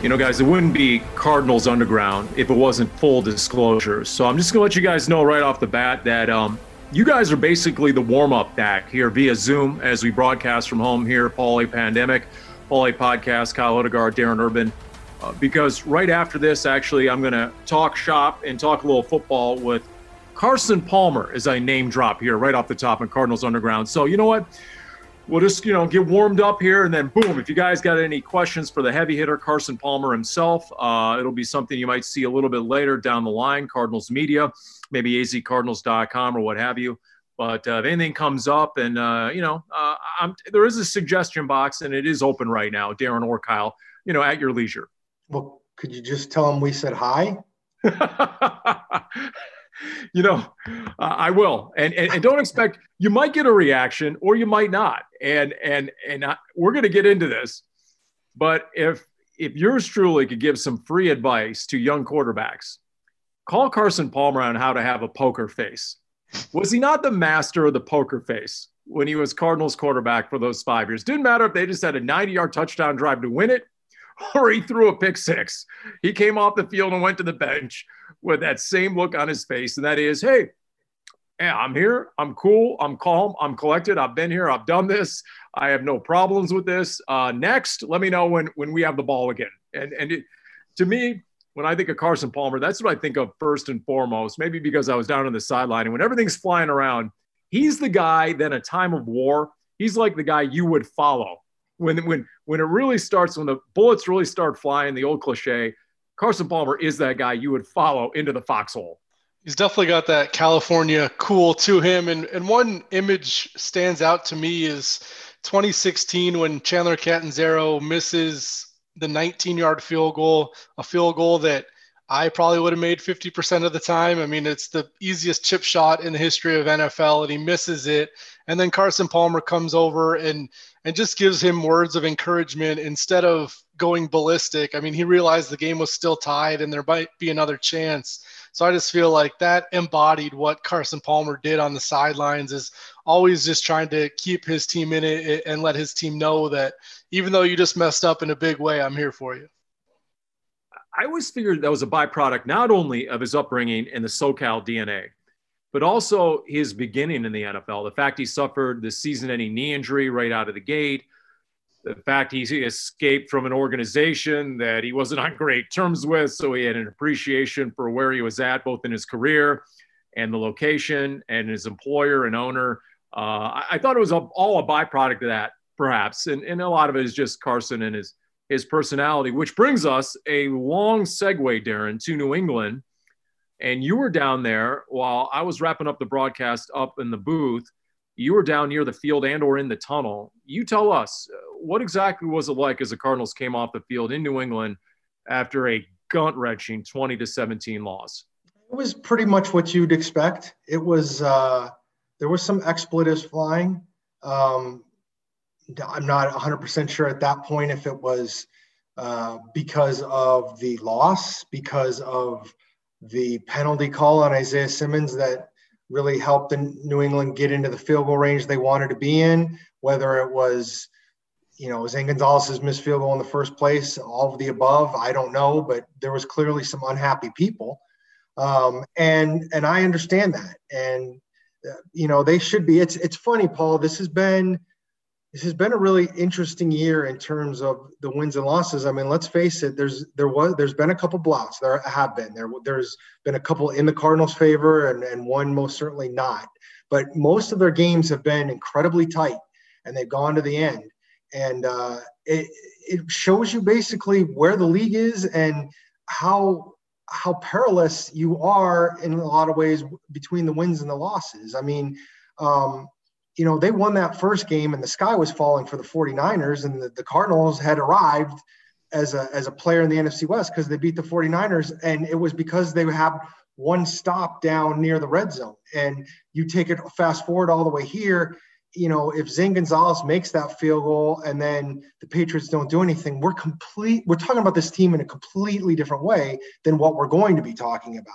You know, guys, it wouldn't be Cardinals Underground if it wasn't full disclosure. So I'm just going to let you guys know right off the bat that um, you guys are basically the warm up back here via Zoom as we broadcast from home here, Paul A Pandemic, Paul A Podcast, Kyle Odegaard, Darren Urban. Uh, because right after this, actually, I'm going to talk shop and talk a little football with Carson Palmer as I name drop here right off the top in Cardinals Underground. So, you know what? We'll just you know get warmed up here and then boom if you guys got any questions for the heavy hitter carson palmer himself uh, it'll be something you might see a little bit later down the line cardinals media maybe azcardinals.com or what have you. But uh, if anything comes up and uh, you know uh, there is a suggestion box and it is open right now darren or kyle you know at your leisure. Well could you just tell them we said hi you know, uh, I will, and, and, and don't expect you might get a reaction or you might not, and and and I, we're going to get into this, but if if yours truly could give some free advice to young quarterbacks, call Carson Palmer on how to have a poker face. Was he not the master of the poker face when he was Cardinals quarterback for those five years? Didn't matter if they just had a 90 yard touchdown drive to win it or he threw a pick six. He came off the field and went to the bench with that same look on his face, and that is, hey, yeah, I'm here. I'm cool. I'm calm. I'm collected. I've been here. I've done this. I have no problems with this. Uh, next, let me know when when we have the ball again. And and it, to me, when I think of Carson Palmer, that's what I think of first and foremost. Maybe because I was down on the sideline, and when everything's flying around, he's the guy. Then a time of war, he's like the guy you would follow when when when it really starts. When the bullets really start flying, the old cliche Carson Palmer is that guy you would follow into the foxhole. He's definitely got that California cool to him. And, and one image stands out to me is 2016 when Chandler Catanzaro misses the 19 yard field goal, a field goal that I probably would have made 50% of the time. I mean, it's the easiest chip shot in the history of NFL, and he misses it. And then Carson Palmer comes over and and just gives him words of encouragement instead of going ballistic. I mean, he realized the game was still tied and there might be another chance. So I just feel like that embodied what Carson Palmer did on the sidelines is always just trying to keep his team in it and let his team know that even though you just messed up in a big way, I'm here for you. I always figured that was a byproduct not only of his upbringing and the SoCal DNA, but also his beginning in the NFL. The fact he suffered the season ending knee injury right out of the gate, the fact he escaped from an organization that he wasn't on great terms with. So he had an appreciation for where he was at, both in his career and the location and his employer and owner. Uh, I, thought it was all a byproduct of that, perhaps. And, and a lot of it is just Carson and his, his personality, which brings us a long segue, Darren, to New England and you were down there while I was wrapping up the broadcast up in the booth. You were down near the field and or in the tunnel. You tell us what exactly was it like as the Cardinals came off the field in New England after a gut wrenching 20 to 17 loss? It was pretty much what you'd expect. It was uh, there was some expletives flying. Um, I'm not 100% sure at that point if it was uh, because of the loss, because of the penalty call on Isaiah Simmons that really helped the New England get into the field goal range they wanted to be in, whether it was, you know, Zane Gonzalez's missed field goal in the first place, all of the above, I don't know, but there was clearly some unhappy people. Um, and, and I understand that. And, uh, you know, they should be, it's, it's funny, Paul, this has been, this has been a really interesting year in terms of the wins and losses. I mean, let's face it. There's there was there's been a couple blocks. There have been there. There's been a couple in the Cardinals' favor, and and one most certainly not. But most of their games have been incredibly tight, and they've gone to the end. And uh, it it shows you basically where the league is and how how perilous you are in a lot of ways between the wins and the losses. I mean, um, you know, they won that first game and the sky was falling for the 49ers and the, the Cardinals had arrived as a, as a player in the NFC West because they beat the 49ers. And it was because they had one stop down near the red zone. And you take it fast forward all the way here. You know, if Zane Gonzalez makes that field goal and then the Patriots don't do anything, we're complete. We're talking about this team in a completely different way than what we're going to be talking about.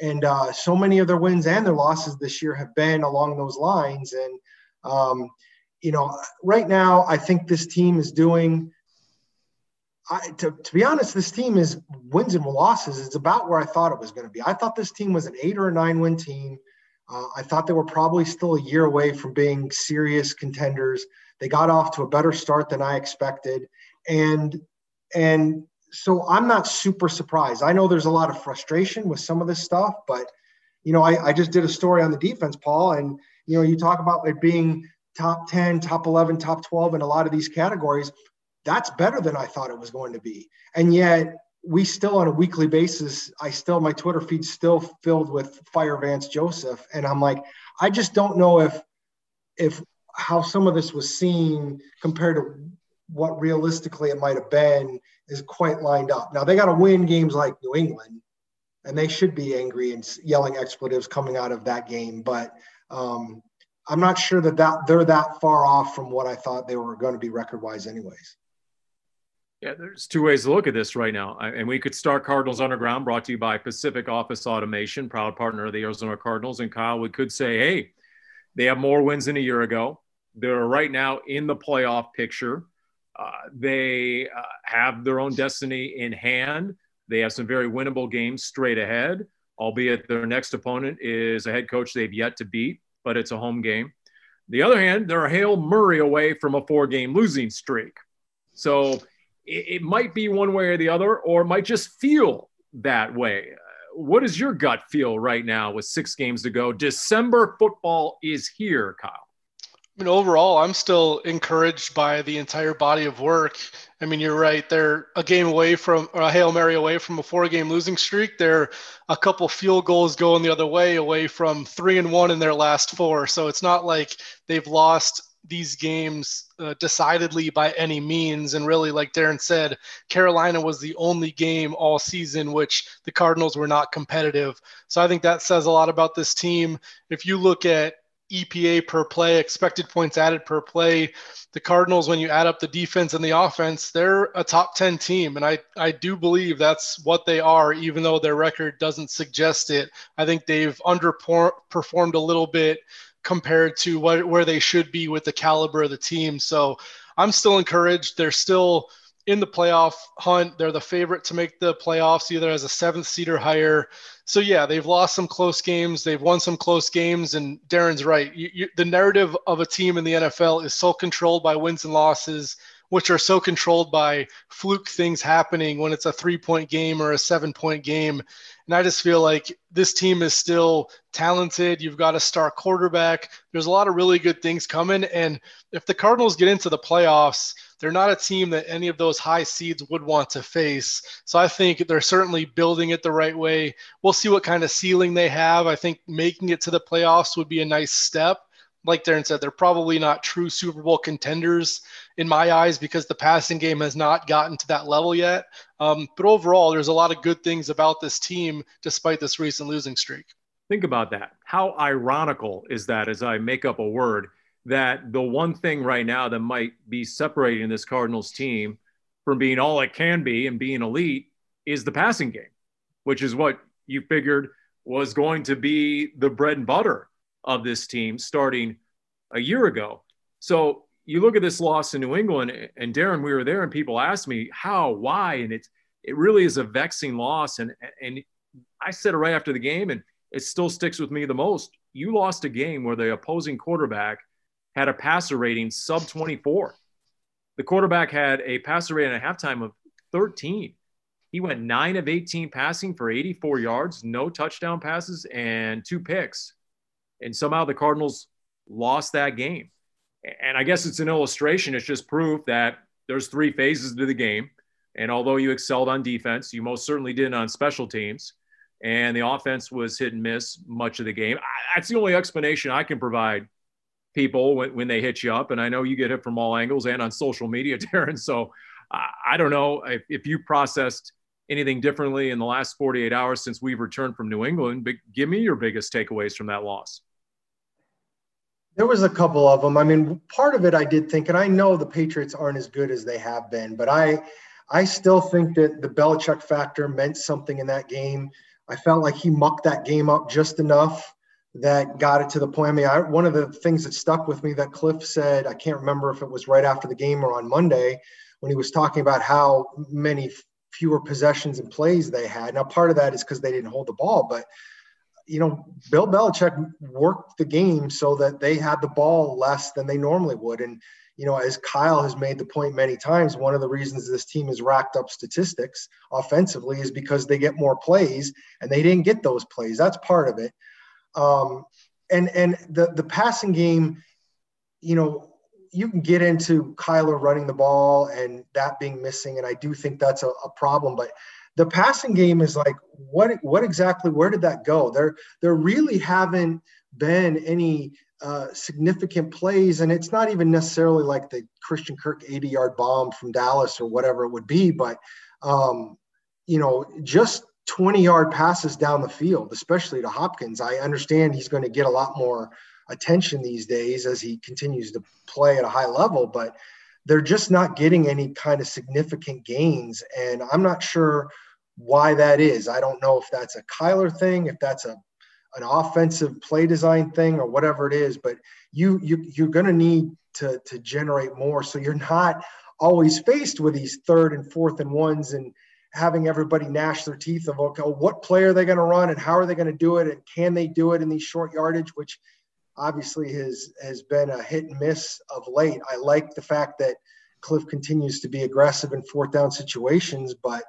And uh, so many of their wins and their losses this year have been along those lines. And um, you know, right now, I think this team is doing. I, to, to be honest, this team is wins and losses. It's about where I thought it was going to be. I thought this team was an eight or a nine win team. Uh, I thought they were probably still a year away from being serious contenders. They got off to a better start than I expected, and and so I'm not super surprised. I know there's a lot of frustration with some of this stuff, but you know, I, I just did a story on the defense, Paul, and you know, you talk about it being top 10, top 11, top 12 in a lot of these categories. That's better than I thought it was going to be. And yet, we still on a weekly basis, I still, my Twitter feed still filled with Fire Vance Joseph. And I'm like, I just don't know if, if how some of this was seen compared to what realistically it might have been is quite lined up. Now they got to win games like New England, and they should be angry and yelling expletives coming out of that game. But um, I'm not sure that, that they're that far off from what I thought they were going to be record wise, anyways. Yeah, there's two ways to look at this right now. And we could start Cardinals Underground, brought to you by Pacific Office Automation, proud partner of the Arizona Cardinals. And Kyle, we could say, hey, they have more wins than a year ago. They're right now in the playoff picture. Uh, they uh, have their own destiny in hand. They have some very winnable games straight ahead albeit their next opponent is a head coach they've yet to beat, but it's a home game. The other hand, they're a Hail Murray away from a four game losing streak. So it, it, might be one way or the other, or it might just feel that way. What does your gut feel right now with six games to go? December football is here, Kyle. I mean, overall, I'm still encouraged by the entire body of work. I mean, you're right. They're a game away from, or a Hail Mary away from a four game losing streak. They're a couple field goals going the other way, away from three and one in their last four. So it's not like they've lost these games uh, decidedly by any means. And really, like Darren said, Carolina was the only game all season which the Cardinals were not competitive. So I think that says a lot about this team. If you look at EPA per play, expected points added per play. The Cardinals, when you add up the defense and the offense, they're a top 10 team. And I, I do believe that's what they are, even though their record doesn't suggest it. I think they've underperformed a little bit compared to what, where they should be with the caliber of the team. So I'm still encouraged. They're still in the playoff hunt. They're the favorite to make the playoffs, either as a seventh seed or higher so yeah, they've lost some close games. They've won some close games, and Darren's right. You, you, the narrative of a team in the NFL is so controlled by wins and losses, which are so controlled by fluke things happening when it's a three-point game or a seven-point game. And I just feel like this team is still talented. You've got a star quarterback. There's a lot of really good things coming, and if the Cardinals get into the playoffs they're not a team that any of those high seeds would want to face. So I think they're certainly building it the right way. We'll see what kind of ceiling they have. I think making it to the playoffs would be a nice step. Like Darren said, they're probably not true Super Bowl contenders in my eyes because the passing game has not gotten to that level yet. Um, but overall, there's a lot of good things about this team despite this recent losing streak. Think about that. How ironical is that as I make up a word? That the one thing right now that might be separating this Cardinals team from being all it can be and being elite is the passing game, which is what you figured was going to be the bread and butter of this team starting a year ago. So you look at this loss in New England, and Darren, we were there, and people asked me how, why, and it's it really is a vexing loss. And and I said it right after the game, and it still sticks with me the most. You lost a game where the opposing quarterback had a passer rating sub 24. The quarterback had a passer rating at halftime of 13. He went nine of 18 passing for 84 yards, no touchdown passes, and two picks. And somehow the Cardinals lost that game. And I guess it's an illustration. It's just proof that there's three phases to the game. And although you excelled on defense, you most certainly didn't on special teams. And the offense was hit and miss much of the game. That's the only explanation I can provide people when, when they hit you up. And I know you get hit from all angles and on social media, Darren. So I don't know if, if you processed anything differently in the last 48 hours since we've returned from New England, but give me your biggest takeaways from that loss. There was a couple of them. I mean, part of it I did think, and I know the Patriots aren't as good as they have been, but I, I still think that the Belichick factor meant something in that game. I felt like he mucked that game up just enough that got it to the point. I mean, I, one of the things that stuck with me that Cliff said, I can't remember if it was right after the game or on Monday, when he was talking about how many fewer possessions and plays they had. Now, part of that is because they didn't hold the ball, but you know, Bill Belichick worked the game so that they had the ball less than they normally would. And, you know, as Kyle has made the point many times, one of the reasons this team has racked up statistics offensively is because they get more plays and they didn't get those plays. That's part of it. Um, and and the the passing game, you know, you can get into Kyler running the ball and that being missing, and I do think that's a, a problem. But the passing game is like, what what exactly? Where did that go? There there really haven't been any uh, significant plays, and it's not even necessarily like the Christian Kirk 80 yard bomb from Dallas or whatever it would be, but um, you know, just 20 yard passes down the field, especially to Hopkins. I understand he's going to get a lot more attention these days as he continues to play at a high level, but they're just not getting any kind of significant gains. And I'm not sure why that is. I don't know if that's a Kyler thing, if that's a an offensive play design thing or whatever it is, but you you you're going to need to to generate more so you're not always faced with these third and fourth and ones and having everybody gnash their teeth of okay, what play are they going to run and how are they going to do it and can they do it in these short yardage, which obviously has has been a hit and miss of late. I like the fact that Cliff continues to be aggressive in fourth down situations, but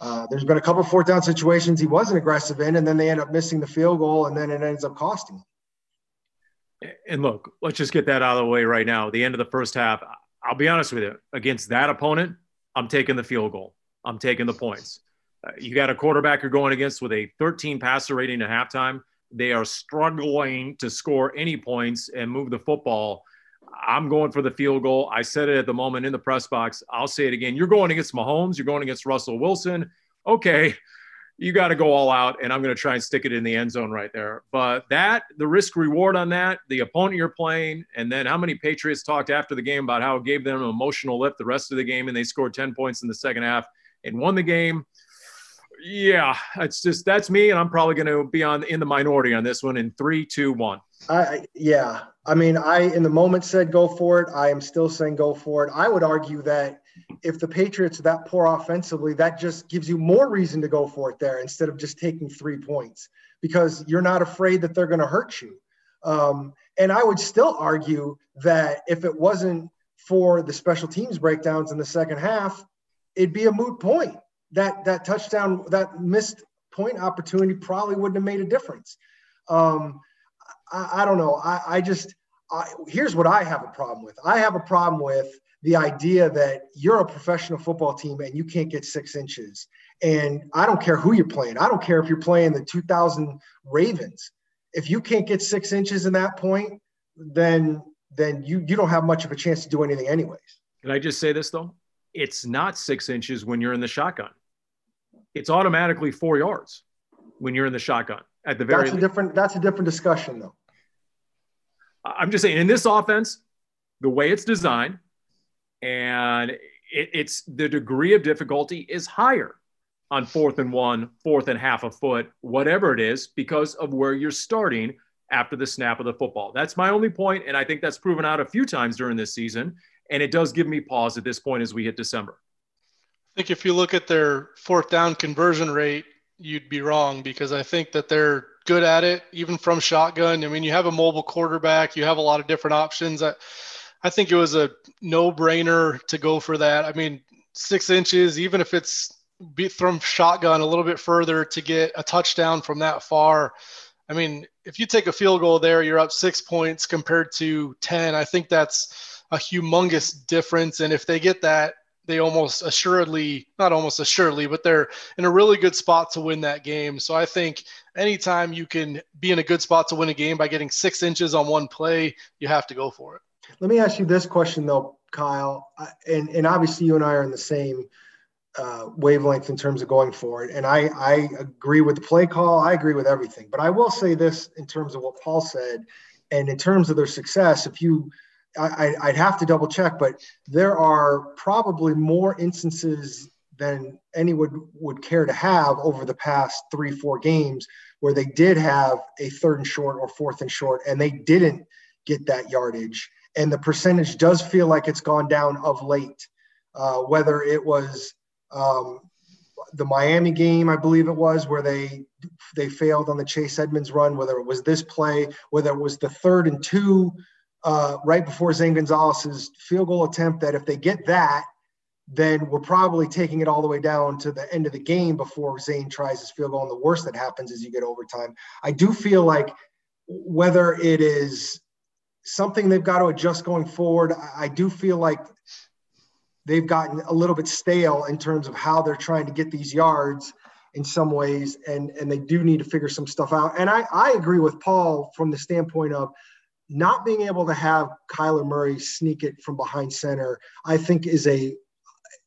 uh, there's been a couple fourth down situations he wasn't aggressive in, and then they end up missing the field goal, and then it ends up costing them. And look, let's just get that out of the way right now. The end of the first half, I'll be honest with you, against that opponent, I'm taking the field goal. I'm taking the points. Uh, you got a quarterback you're going against with a 13 passer rating at halftime. They are struggling to score any points and move the football. I'm going for the field goal. I said it at the moment in the press box. I'll say it again. You're going against Mahomes. You're going against Russell Wilson. Okay, you got to go all out, and I'm going to try and stick it in the end zone right there. But that, the risk reward on that, the opponent you're playing, and then how many Patriots talked after the game about how it gave them an emotional lift the rest of the game, and they scored 10 points in the second half and won the game. Yeah, it's just that's me, and I'm probably going to be on in the minority on this one in three, two, one. I yeah, I mean, I in the moment said go for it. I am still saying go for it. I would argue that if the Patriots are that poor offensively, that just gives you more reason to go for it there instead of just taking three points because you're not afraid that they're going to hurt you. Um, and I would still argue that if it wasn't for the special teams breakdowns in the second half, it'd be a moot point. That that touchdown, that missed point opportunity probably wouldn't have made a difference. Um, I, I, don't know. I, I just I, here's what I have a problem with. I have a problem with the idea that you're a professional football team and you can't get six inches. And I don't care who you're playing. I don't care if you're playing the 2000 Ravens. If you can't get six inches in that point, then then you you don't have much of a chance to do anything anyways. Can I just say this though? It's not six inches when you're in the shotgun. It's automatically four yards when you're in the shotgun at the very. That's a different. That's a different discussion, though. I'm just saying, in this offense, the way it's designed, and it, it's the degree of difficulty is higher on fourth and one, fourth and half a foot, whatever it is, because of where you're starting after the snap of the football. That's my only point, and I think that's proven out a few times during this season. And it does give me pause at this point as we hit December. I think if you look at their fourth down conversion rate you'd be wrong because I think that they're good at it, even from shotgun. I mean, you have a mobile quarterback, you have a lot of different options. I, I think it was a no brainer to go for that. I mean, six inches, even if it's from shotgun a little bit further to get a touchdown from that far. I mean, if you take a field goal there, you're up six points compared to 10. I think that's a humongous difference. And if they get that, they almost assuredly, not almost assuredly, but they're in a really good spot to win that game. So I think anytime you can be in a good spot to win a game by getting six inches on one play, you have to go for it. Let me ask you this question, though, Kyle. And, and obviously, you and I are in the same uh, wavelength in terms of going forward. And I, I agree with the play call. I agree with everything. But I will say this in terms of what Paul said, and in terms of their success. If you, I, I'd have to double check, but there are probably more instances than anyone would care to have over the past three, four games where they did have a third and short or fourth and short, and they didn't get that yardage. And the percentage does feel like it's gone down of late. Uh, whether it was um, the Miami game, I believe it was, where they they failed on the Chase Edmonds run, whether it was this play, whether it was the third and two uh, right before Zane Gonzalez's field goal attempt, that if they get that, then we're probably taking it all the way down to the end of the game before Zane tries his field goal. And the worst that happens is you get overtime. I do feel like whether it is something they've got to adjust going forward, I do feel like they've gotten a little bit stale in terms of how they're trying to get these yards in some ways, and and they do need to figure some stuff out. And I I agree with Paul from the standpoint of not being able to have Kyler Murray sneak it from behind center. I think is a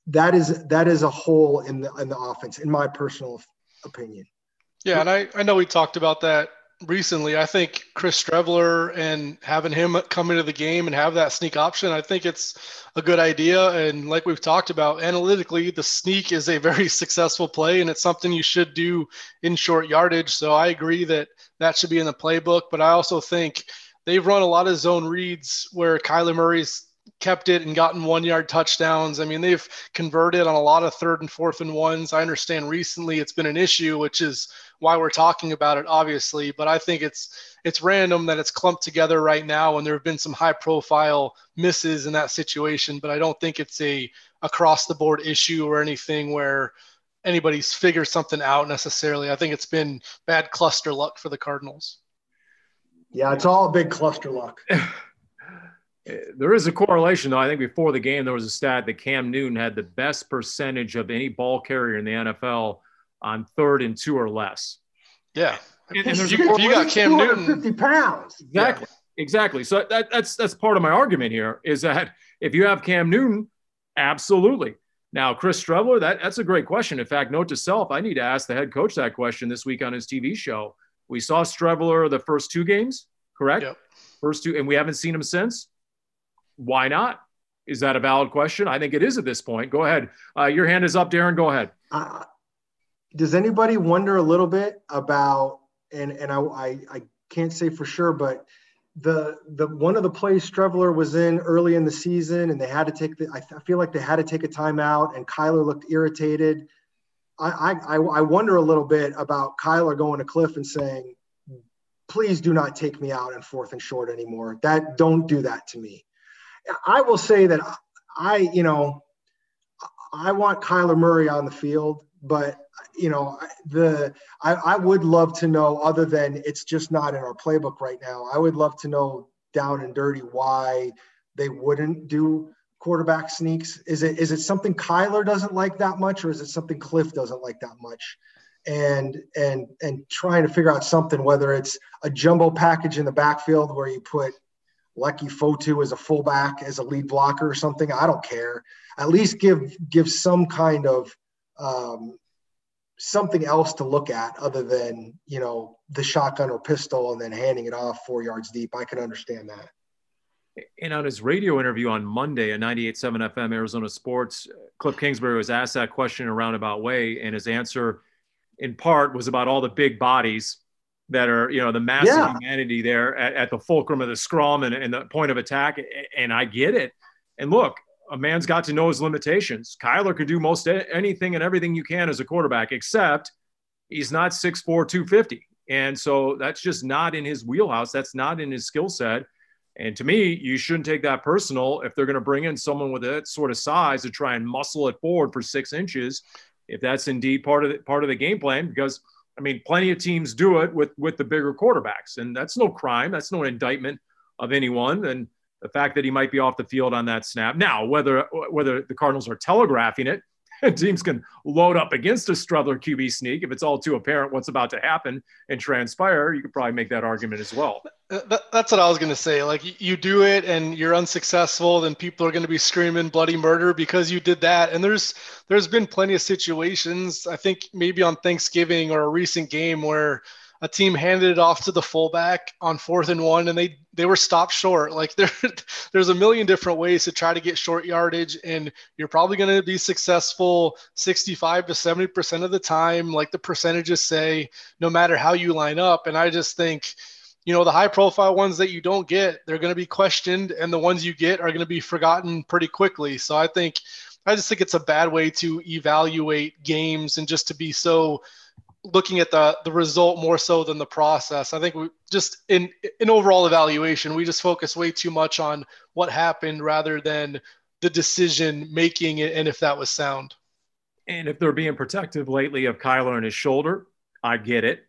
that is that is a hole in the in the offense, in my personal opinion. Yeah, and I I know we talked about that recently. I think Chris Streveler and having him come into the game and have that sneak option, I think it's a good idea. And like we've talked about, analytically, the sneak is a very successful play and it's something you should do in short yardage. So I agree that that should be in the playbook. But I also think they've run a lot of zone reads where Kyler Murray's kept it and gotten one yard touchdowns. I mean, they've converted on a lot of third and fourth and ones. I understand recently it's been an issue, which is why we're talking about it, obviously. But I think it's it's random that it's clumped together right now, and there have been some high profile misses in that situation. But I don't think it's a across the board issue or anything where anybody's figured something out necessarily. I think it's been bad cluster luck for the Cardinals. Yeah, it's all a big cluster luck. there is a correlation, though. I think before the game, there was a stat that Cam Newton had the best percentage of any ball carrier in the NFL on third and two or less. Yeah. And, and there's you, a, you got Cam Newton. 50 pounds. Exactly. Yeah. Exactly. So that, that's that's part of my argument here is that if you have Cam Newton, absolutely. Now, Chris Streveler, that, that's a great question. In fact, note to self, I need to ask the head coach that question this week on his TV show. We saw Streveler the first two games, correct? Yep. First two, and we haven't seen him since. Why not? Is that a valid question? I think it is at this point. Go ahead. Uh, your hand is up, Darren. Go ahead. Uh, does anybody wonder a little bit about and and I, I, I can't say for sure, but the the one of the plays Streveler was in early in the season, and they had to take the. I, I feel like they had to take a timeout, and Kyler looked irritated. I, I I wonder a little bit about Kyler going to Cliff and saying, "Please do not take me out in fourth and short anymore. That don't do that to me." I will say that I you know I want Kyler Murray on the field, but you know, the I, I would love to know, other than it's just not in our playbook right now. I would love to know down and dirty why they wouldn't do quarterback sneaks. Is it is it something Kyler doesn't like that much, or is it something Cliff doesn't like that much? And and and trying to figure out something, whether it's a jumbo package in the backfield where you put Leki Fotu as a fullback as a lead blocker or something. I don't care. At least give give some kind of um, something else to look at other than you know the shotgun or pistol and then handing it off four yards deep. I can understand that. And on his radio interview on Monday at 98.7 FM Arizona Sports, Cliff Kingsbury was asked that question in a roundabout way, and his answer, in part, was about all the big bodies that are, you know, the massive yeah. humanity there at, at, the fulcrum of the scrum and, and the point of attack. And I get it. And look, a man's got to know his limitations. Kyler can do most anything and everything you can as a quarterback, except he's not 6'4, 250. And so that's just not in his wheelhouse. That's not in his skill set. And to me, you shouldn't take that personal if they're going to bring in someone with that sort of size to try and muscle it forward for six inches, if that's indeed part of the, part of the game plan. Because I mean, plenty of teams do it with with the bigger quarterbacks, and that's no crime. That's no indictment of anyone. And the fact that he might be off the field on that snap. Now, whether whether the Cardinals are telegraphing it teams can load up against a Streveler QB sneak if it's all too apparent what's about to happen and transpire. You could probably make that argument as well. Uh, that's what I was going to say. Like you do it and you're unsuccessful, then people are going to be screaming bloody murder because you did that. And there's there's been plenty of situations. I think maybe on Thanksgiving or a recent game where a team handed it off to the fullback on fourth and one and they they were stopped short. Like there there's a million different ways to try to get short yardage and you're probably going to be successful 65 to 70% of the time like the percentages say no matter how you line up. And i just think you know the high profile ones that you don't get they're going to be questioned and the ones you get are going to be forgotten pretty quickly. So i think i just think it's a bad way to evaluate games and just to be so looking at the the result more so than the process. I think we just in in overall evaluation, we just focus way too much on what happened rather than the decision making and if that was sound. And if they're being protective lately of Kyler and his shoulder, I get it.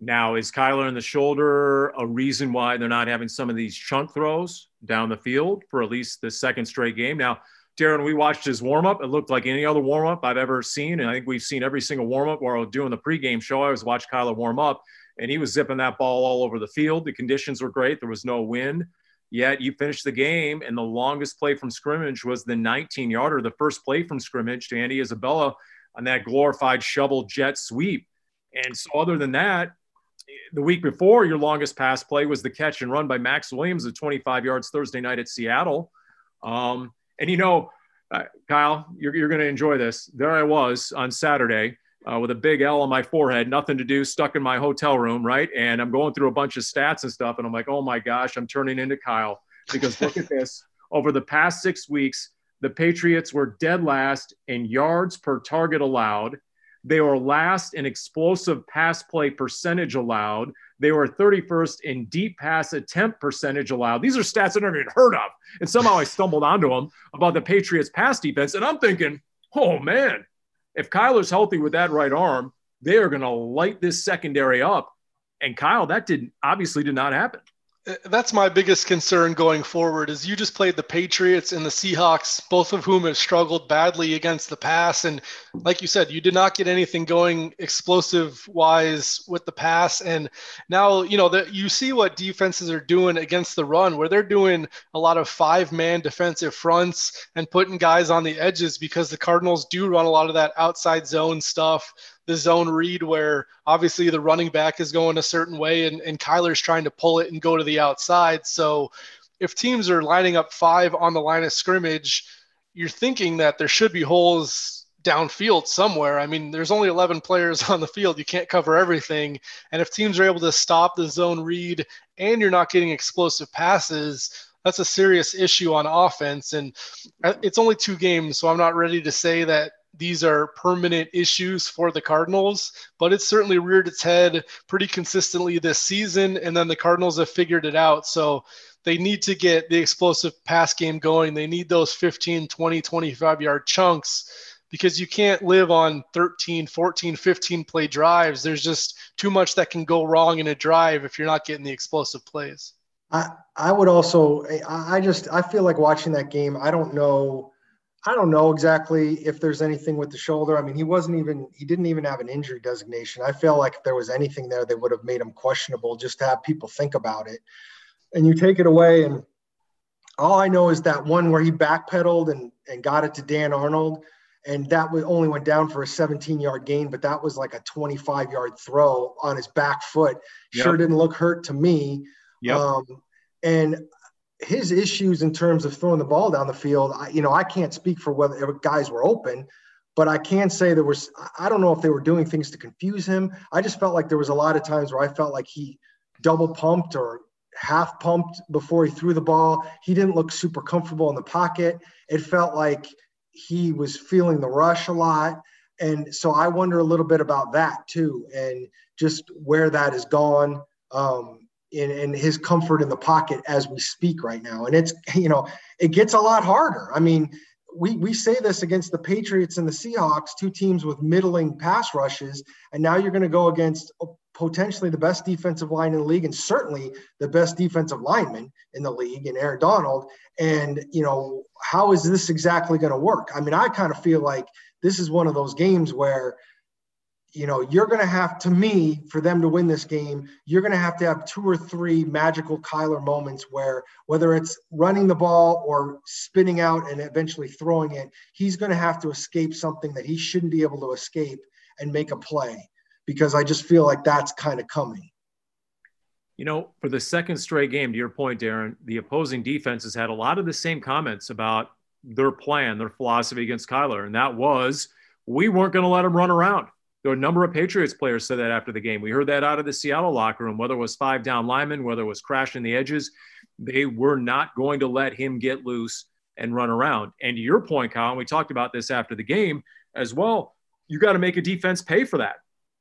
Now, is Kyler in the shoulder a reason why they're not having some of these chunk throws down the field for at least the second straight game? Now, Darren, we watched his warm up. It looked like any other warm up I've ever seen. And I think we've seen every single warm up while doing the pregame show. I was watching Kyler warm up and he was zipping that ball all over the field. The conditions were great. There was no wind. Yet you finished the game, and the longest play from scrimmage was the 19 yarder, the first play from scrimmage to Andy Isabella on that glorified shovel jet sweep. And so, other than that, the week before, your longest pass play was the catch and run by Maxx Williams at 25 yards Thursday night at Seattle. Um, and you know, uh, Kyle, you're, you're going to enjoy this. There I was on Saturday uh, with a big L on my forehead, nothing to do, stuck in my hotel room, right? And I'm going through a bunch of stats and stuff. And I'm like, oh my gosh, I'm turning into Kyle because look at this. Over the past six weeks, the Patriots were dead last in yards per target allowed. They were last in explosive pass play percentage allowed. They were 31st in deep pass attempt percentage allowed. These are stats I've never even heard of. And somehow I stumbled onto them about the Patriots pass defense. And I'm thinking, oh man, if Kyler's healthy with that right arm, they are going to light this secondary up. And Kyle, that didn't obviously did not happen Uh, that's my biggest concern going forward is you just played the Patriots and the Seahawks, both of whom have struggled badly against the pass. And like you said, you did not get anything going explosive wise with the pass. And now, you know, that you see what defenses are doing against the run, where they're doing a lot of five man defensive fronts and putting guys on the edges because the Cardinals do run a lot of that outside zone stuff the zone read where obviously the running back is going a certain way and, and Kyler's trying to pull it and go to the outside. So if teams are lining up five on the line of scrimmage, you're thinking that there should be holes downfield somewhere. I mean, there's only 11 players on the field. You can't cover everything. And if teams are able to stop the zone read and you're not getting explosive passes, that's a serious issue on offense. And uh, it's only two games, so I'm not ready to say that these are permanent issues for the Cardinals, but it's certainly reared its head pretty consistently this season. And then the Cardinals have figured it out. So they need to get the explosive pass game going. They need those 15, 20, 25 yard chunks because you can't live on 13, 14, 15 play drives. There's just too much that can go wrong in a drive if you're not getting the explosive plays. I, I would also, I just, I feel like watching that game, I don't know I don't know exactly if there's anything with the shoulder. I mean, he wasn't even he didn't even have an injury designation. I feel like if there was anything there that would have made him questionable just to have people think about it. And you take it away and all I know is that one where he backpedaled and and got it to Dan Arnold and that only went down for a 17 yard gain, but that was like a 25 yard throw on his back foot. Yep. Sure didn't look hurt to me. Yep. Um, and his issues in terms of throwing the ball down the field, I, you know, I can't speak for whether guys were open, but I can say there was, I don't know if they were doing things to confuse him. I just felt like there was a lot of times where I felt like he double pumped or half pumped before he threw the ball. He didn't look super comfortable in the pocket. It felt like he was feeling the rush a lot. and so I wonder a little bit about that too, and just where that has gone. Um, in, in his comfort in the pocket as we speak right now. And it's, you know, it gets a lot harder. I mean, we, we say this against the Patriots and the Seahawks, two teams with middling pass rushes. And now you're going to go against potentially the best defensive line in the league and certainly the best defensive lineman in the league in Aaron Donald. And, you know, how is this exactly going to work? I mean, I kind of feel like this is one of those games where you know, you're going to have, to me, for them to win this game, you're going to have to have two or three magical Kyler moments where, whether it's running the ball or spinning out and eventually throwing it, he's going to have to escape something that he shouldn't be able to escape and make a play because I just feel like that's kind of coming. You know, for the second straight game, to your point, Darren, the opposing defense has had a lot of the same comments about their plan, their philosophy against Kyler. And that was, we weren't going to let him run around there were a number of Patriots players said that after the game. We heard that out of the Seattle locker room, whether it was five down linemen, whether it was crashing the edges, they were not going to let him get loose and run around. And to your point, Kyle, and we talked about this after the game as well, you got to make a defense pay for that.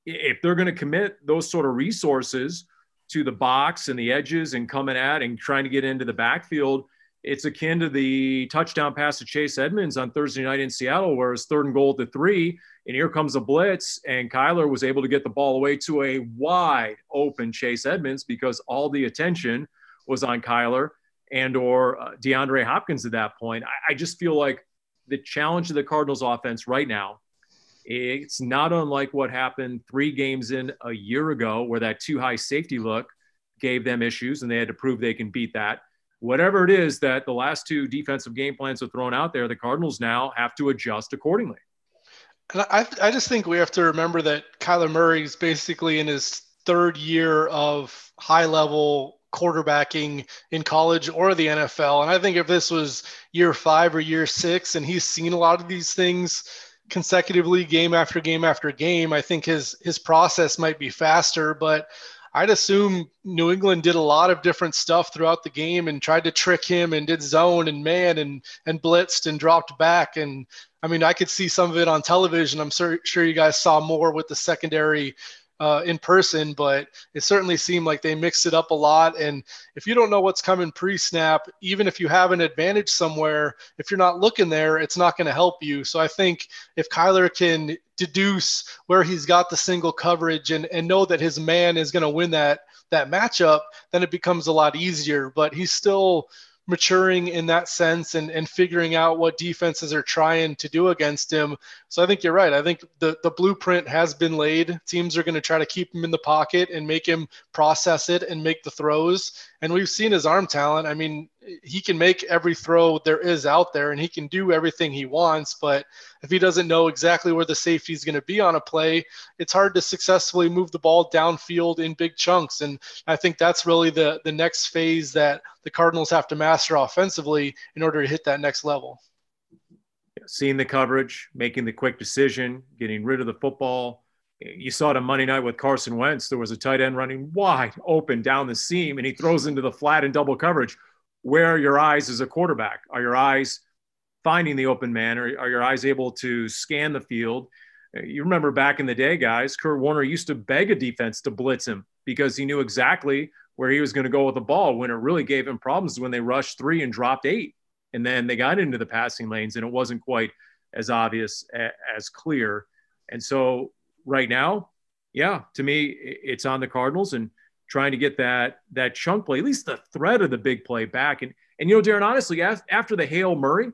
If they're going to commit those sort of resources to the box and the edges and coming at and trying to get into the backfield – it's akin to the touchdown pass to Chase Edmonds on Thursday night in Seattle, where it's third and goal at the three, and here comes a blitz, and Kyler was able to get the ball away to a wide open Chase Edmonds because all the attention was on Kyler and or uh, DeAndre Hopkins at that point. I, I just feel like the challenge of the Cardinals offense right now, it's not unlike what happened three games in a year ago, where that two high safety look gave them issues, and they had to prove they can beat that whatever it is that the last two defensive game plans are thrown out there, the Cardinals now have to adjust accordingly. And I, I just think we have to remember that Kyler Murray is basically in his third year of high level quarterbacking in college or the NFL. And I think if this was year five or year six and he's seen a lot of these things consecutively game after game after game, I think his his process might be faster. But I'd assume New England did a lot of different stuff throughout the game and tried to trick him and did zone and man and and blitzed and dropped back. And I mean, I could see some of it on television. I'm sure, sure you guys saw more with the secondary uh, in person, but it certainly seemed like they mixed it up a lot. And if you don't know what's coming pre snap, even if you have an advantage somewhere, if you're not looking there, it's not going to help you. So I think if Kyler can deduce where he's got the single coverage and, and know that his man is going to win that that matchup, then it becomes a lot easier. But he's still maturing in that sense and, and figuring out what defenses are trying to do against him. So I think you're right. I think the, the blueprint has been laid. Teams are going to try to keep him in the pocket and make him process it and make the throws. And we've seen his arm talent. I mean, he can make every throw there is out there and he can do everything he wants. But if he doesn't know exactly where the safety is going to be on a play, it's hard to successfully move the ball downfield in big chunks. And I think that's really the, the next phase that the Cardinals have to master offensively in order to hit that next level. Seeing the coverage, making the quick decision, getting rid of the football. You saw it on Monday night with Carson Wentz. There was a tight end running wide open down the seam, and he throws into the flat in double coverage where are your eyes as a quarterback? Are your eyes finding the open man, or are your eyes able to scan the field? Uh, you remember back in the day, guys, Kurt Warner used to beg a defense to blitz him because he knew exactly where he was going to go with the ball. When it really gave him problems when they rushed three and dropped eight, and then they got into the passing lanes, and it wasn't quite as obvious as clear. And so right now, yeah, to me, it's on the Cardinals, and trying to get that that chunk play, at least the threat of the big play back. And and you know, Darren, honestly, after the Hail Murray,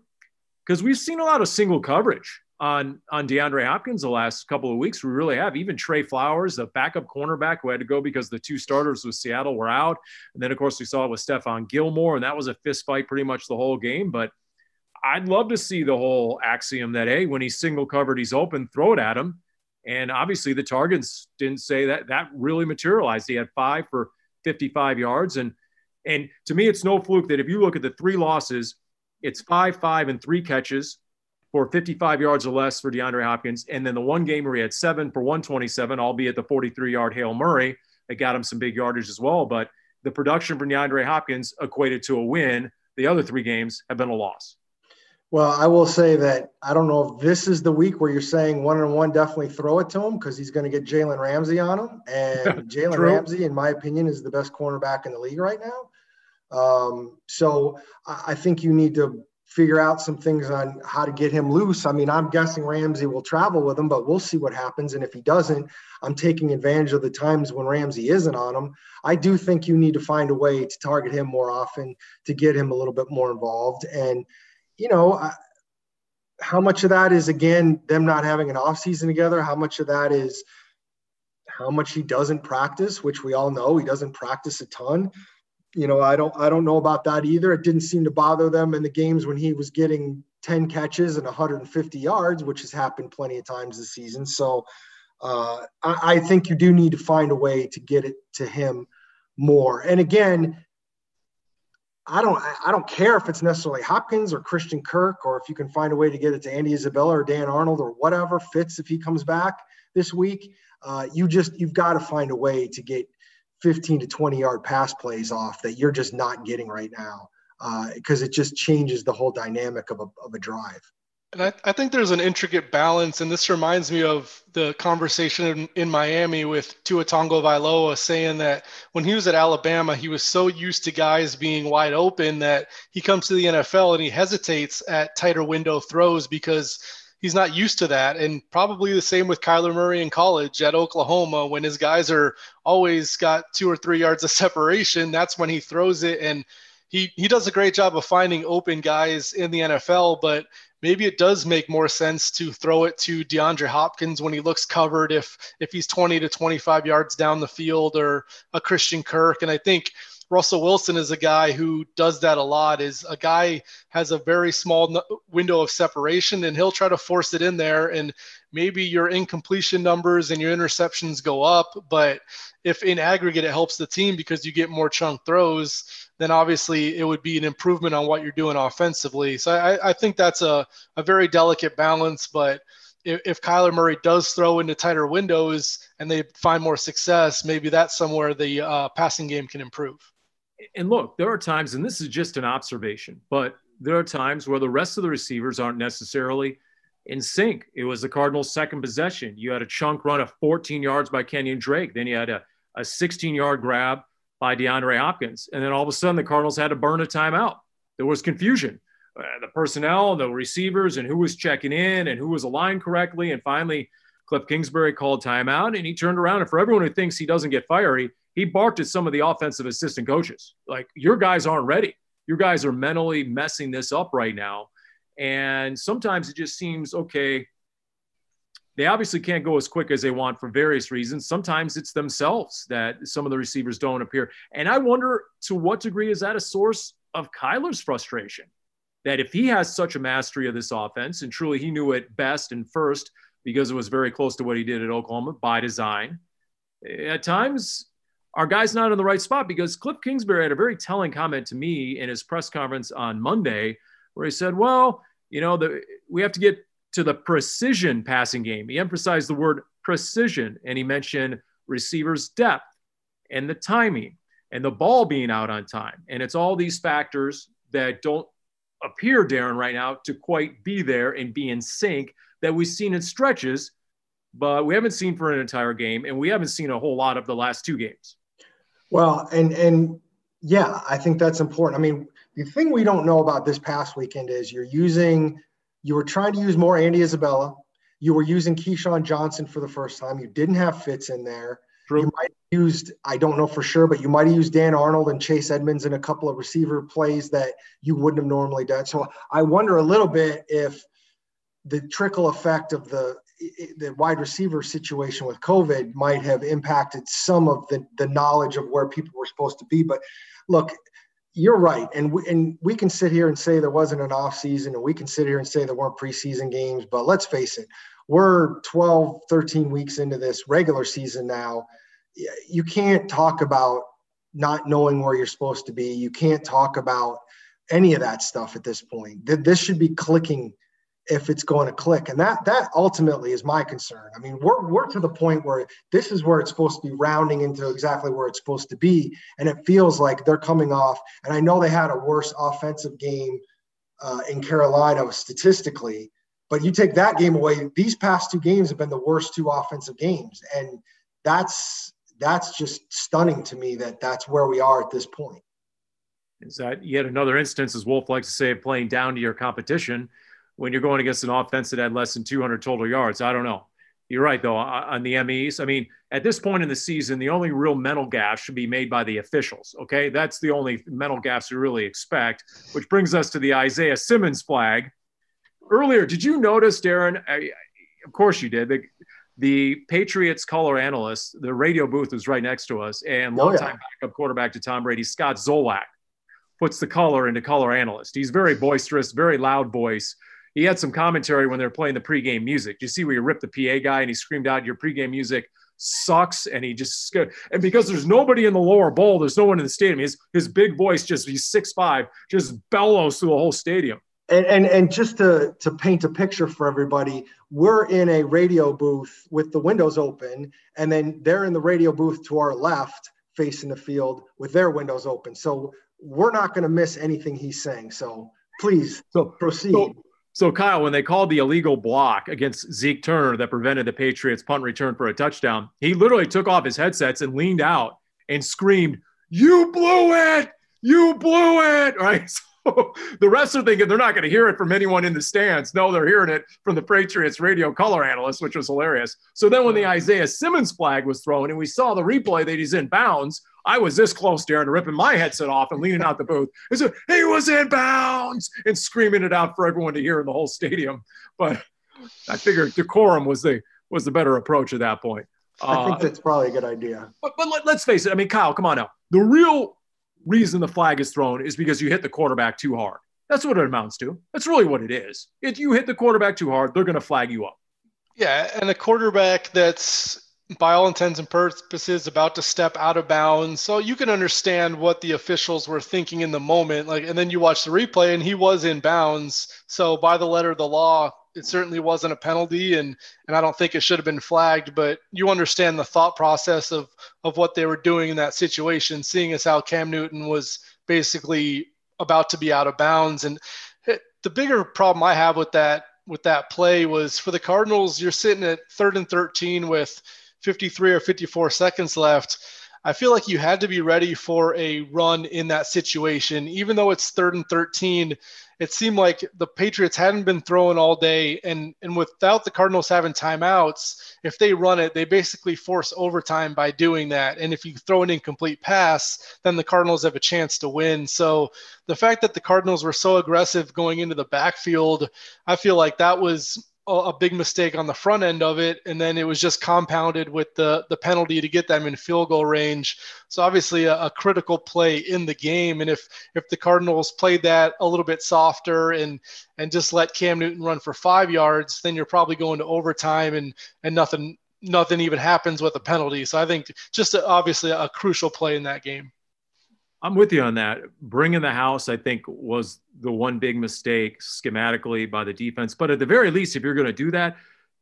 because we've seen a lot of single coverage on on DeAndre Hopkins the last couple of weeks. We really have. Even Tre Flowers, the backup cornerback who had to go because the two starters with Seattle were out. And then of course we saw it with Stephon Gilmore, and that was a fist fight pretty much the whole game. But I'd love to see the whole axiom that hey, when he's single covered, he's open, throw it at him. And obviously, the targets didn't say that that really materialized. He had five for 55 yards. And, and to me, it's no fluke that if you look at the three losses, it's five, five, and three catches for 55 yards or less for DeAndre Hopkins. And then the one game where he had seven for 127, albeit the 43 yard Hail Murray, that got him some big yardage as well. But the production from DeAndre Hopkins equated to a win. The other three games have been a loss. Well, I will say that I don't know if this is the week where you're saying one on one, definitely throw it to him because he's going to get Jalen Ramsey on him. And Jalen Ramsey, in my opinion, is the best cornerback in the league right now. Um, so I think you need to figure out some things on how to get him loose. I mean, I'm guessing Ramsey will travel with him, but we'll see what happens. And if he doesn't, I'm taking advantage of the times when Ramsey isn't on him. I do think you need to find a way to target him more often to get him a little bit more involved. And, you know, how much of that is, again, them not having an off season together? How much of that is how much he doesn't practice, which we all know he doesn't practice a ton you know, I don't I don't know about that either. It didn't seem to bother them in the games when he was getting 10 catches and 150 yards, which has happened plenty of times this season. So uh, I, I think you do need to find a way to get it to him more. And again, I don't I don't care if it's necessarily Hopkins or Christian Kirk or if you can find a way to get it to Andy Isabella or Dan Arnold or whatever fits if he comes back this week. Uh, you just you've got to find a way to get 15 to 20 yard pass plays off that you're just not getting right now because uh, it just changes the whole dynamic of a, of a drive. And I, I, think there's an intricate balance, and this reminds me of the conversation in, in Miami with Tua Tagovailoa saying that when he was at Alabama, he was so used to guys being wide open that he comes to the NFL and he hesitates at tighter window throws because he's not used to that. And probably the same with Kyler Murray in college at Oklahoma when his guys are always got two or three yards of separation. That's when he throws it. And he, he does a great job of finding open guys in the NFL, but maybe it does make more sense to throw it to DeAndre Hopkins when he looks covered if if he's 20 to 25 yards down the field or a Christian Kirk. And I think – Russell Wilson is a guy who does that a lot. Is a guy has a very small window of separation, and he'll try to force it in there. And maybe your incompletion numbers and your interceptions go up, but if in aggregate it helps the team because you get more chunk throws, then obviously it would be an improvement on what you're doing offensively. So I, I think that's a, a very delicate balance, but if, if Kyler Murray does throw into tighter windows and they find more success, maybe that's somewhere the uh, passing game can improve and look, there are times, and this is just an observation, but there are times where the rest of the receivers aren't necessarily in sync. It was the Cardinals' second possession. You had a chunk run of 14 yards by Kenyon Drake. Then you had a, a 16 yard grab by DeAndre Hopkins. And then all of a sudden, the Cardinals had to burn a timeout. There was confusion. Uh, the personnel, the receivers, and who was checking in and who was aligned correctly. And finally, Cliff Kingsbury called timeout and he turned around. And for everyone who thinks he doesn't get fiery, he barked at some of the offensive assistant coaches like your guys aren't ready your guys are mentally messing this up right now and sometimes it just seems okay they obviously can't go as quick as they want for various reasons. Sometimes it's themselves that some of the receivers don't appear. And i wonder to what degree is that a source of kyler's frustration? That if he has such a mastery of this offense and truly he knew it best and first because it was very close to what he did at oklahoma by design eh, at times our guy's not in the right spot because Cliff Kingsbury had a very telling comment to me in his press conference on Monday where he said, well, you know, the, we have to get to the precision passing game. He emphasized the word precision and he mentioned receivers' depth and the timing and the ball being out on time. And it's all these factors that don't appear, Darren, right now to quite be there and be in sync that we've seen in stretches, but we haven't seen for an entire game. And we haven't seen a whole lot of the last two games. Well, and and yeah, I think that's important. I mean, the thing we don't know about this past weekend is you're using, you were trying to use more Andy Isabella. You were using Keyshawn Johnson for the first time. You didn't have Fitz in there. True. You might have used, I don't know for sure, but you might have used Dan Arnold and Chase Edmonds in a couple of receiver plays that you wouldn't have normally done. So I wonder a little bit if the trickle effect of the the wide receiver situation with COVID might have impacted some of the, the knowledge of where people were supposed to be. But look, you're right. And we, and we can sit here and say there wasn't an off season and we can sit here and say there weren't preseason games, but let's face it, we're 12, 13 weeks into this regular season now. You can't talk about not knowing where you're supposed to be. You can't talk about any of that stuff at this point. This should be clicking – if it's going to click and that that ultimately is my concern i mean we're, we're to the point where this is where it's supposed to be rounding into exactly where it's supposed to be and it feels like they're coming off and i know they had a worse offensive game uh, in Carolina statistically. But you take that game away, these past two games have been the worst two offensive games, and that's that's just stunning to me that that's where we are at this point. Is that yet another instance, as Wolf likes to say, of playing down to your competition when you're going against an offense that had less than 200 total yards? I don't know. You're right, though, on the MEs. I mean, at this point in the season, the only real mental gaffes should be made by the officials. Okay. That's the only mental gaffes we really expect, which brings us to the Isaiah Simmons flag. Earlier, did you notice, Darren? I, of course you did. The, the, Patriots color analyst, the radio booth was right next to us, and longtime oh, yeah. backup quarterback to Tom Brady, Scott Zolak, puts the color into color analyst. He's very boisterous, very loud voice he had some commentary when they were playing the pregame music. Do you see where you ripped the PA guy and he screamed out, "Your pregame music sucks," and he just and because there's nobody in the lower bowl, there's no one in the stadium. His his big voice just he's six five, just bellows through the whole stadium. And, and and just to to paint a picture for everybody, we're in a radio booth with the windows open, and then they're in the radio booth to our left, facing the field with their windows open. So we're not going to miss anything he's saying. So please so, proceed. So, so, Kyle, when they called the illegal block against Zeke Turner that prevented the Patriots punt return for a touchdown, he literally took off his headsets and leaned out and screamed, You blew it! You blew it! Right? So the rest are thinking they're not going to hear it from anyone in the stands. No, they're hearing it from the Patriots radio color analyst, which was hilarious. So then when the Isaiah Simmons flag was thrown and we saw the replay that he's in bounds, I was this close, Darren, to ripping my headset off and leaning out the booth. I said, he was in bounds and screaming it out for everyone to hear in the whole stadium. But I figured decorum was the was the better approach at that point. I think uh, that's probably a good idea. But, but let, let's face it. I mean, Kyle, come on now. The real reason the flag is thrown is because you hit the quarterback too hard. That's what it amounts to. That's really what it is. If you hit the quarterback too hard, they're going to flag you up. Yeah, and a quarterback that's by all intents and purposes about to step out of bounds so you can understand what the officials were thinking in the moment like and then you watch the replay and he was in bounds so by the letter of the law it certainly wasn't a penalty and and I don't think it should have been flagged but you understand the thought process of of what they were doing in that situation seeing as how Cam Newton was basically about to be out of bounds. And the bigger problem I have with that with that play was for the Cardinals you're sitting at third and 13 with 53 or 54 seconds left, I feel like you had to be ready for a run in that situation. Even though it's third and 13, it seemed like the Patriots hadn't been throwing all day. And, and without the Cardinals having timeouts, if they run it, they basically force overtime by doing that. And if you throw an incomplete pass, then the Cardinals have a chance to win. So the fact that the Cardinals were so aggressive going into the backfield, I feel like that was a big mistake on the front end of it, and then it was just compounded with the the penalty to get them in field goal range. So obviously a, a, critical play in the game. And if if the Cardinals played that a little bit softer and and just let Cam Newton run for five yards, then you're probably going to overtime and and nothing nothing even happens with a penalty. So I think just a, obviously a crucial play in that game. I'm with you on that. Bringing the house, I think, was the one big mistake schematically by the defense. But at the very least, if you're going to do that,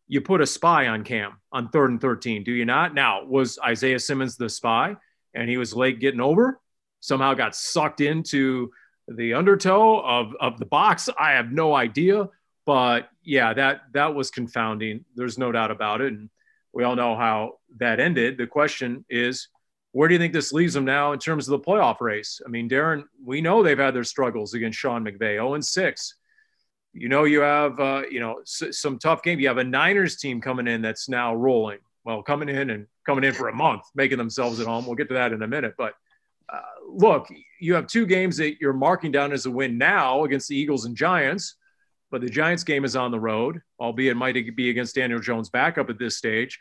you put a spy on Cam on third and 13, do you not? Now, was Isaiah Simmons the spy and he was late getting over? Somehow got sucked into the undertow of, of the box. I have no idea. But yeah, that that was confounding. There's no doubt about it. And we all know how that ended. The question is, where do you think this leaves them now in terms of the playoff race? I mean, Darren, we know they've had their struggles against Sean McVay, 0 and 6. You know, you have, uh, you know, s- some tough game. You have a Niners team coming in that's now rolling. Well, coming in and coming in for a month, making themselves at home. We'll get to that in a minute. But uh, look, you have two games that you're marking down as a win now against the Eagles and Giants. But the Giants game is on the road, albeit it might be against Daniel Jones' backup at this stage.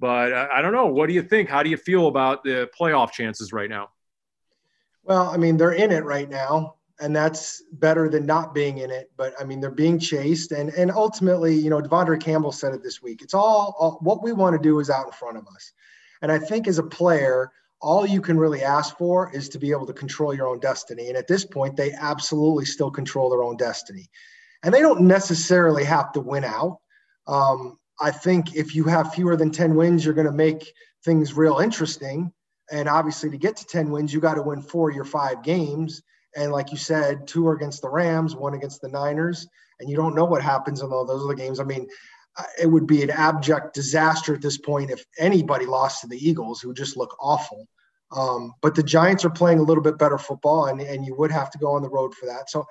But I don't know. What do you think? How do you feel about the playoff chances right now? Well, I mean, they're in it right now, and that's better than not being in it. But I mean, they're being chased, and and ultimately, you know, De'Vondre Campbell said it this week. It's all, all what we want to do is out in front of us, and I think as a player, all you can really ask for is to be able to control your own destiny. And at this point, they absolutely still control their own destiny, and they don't necessarily have to win out. Um, I think if you have fewer than 10 wins, you're going to make things real interesting. And obviously, to get to 10 wins, you got to win four of your five games. And like you said, two are against the Rams, one against the Niners, and you don't know what happens in all those other games. I mean, it would be an abject disaster at this point if anybody lost to the Eagles, who just look awful. Um, but the Giants are playing a little bit better football, and, and you would have to go on the road for that. So,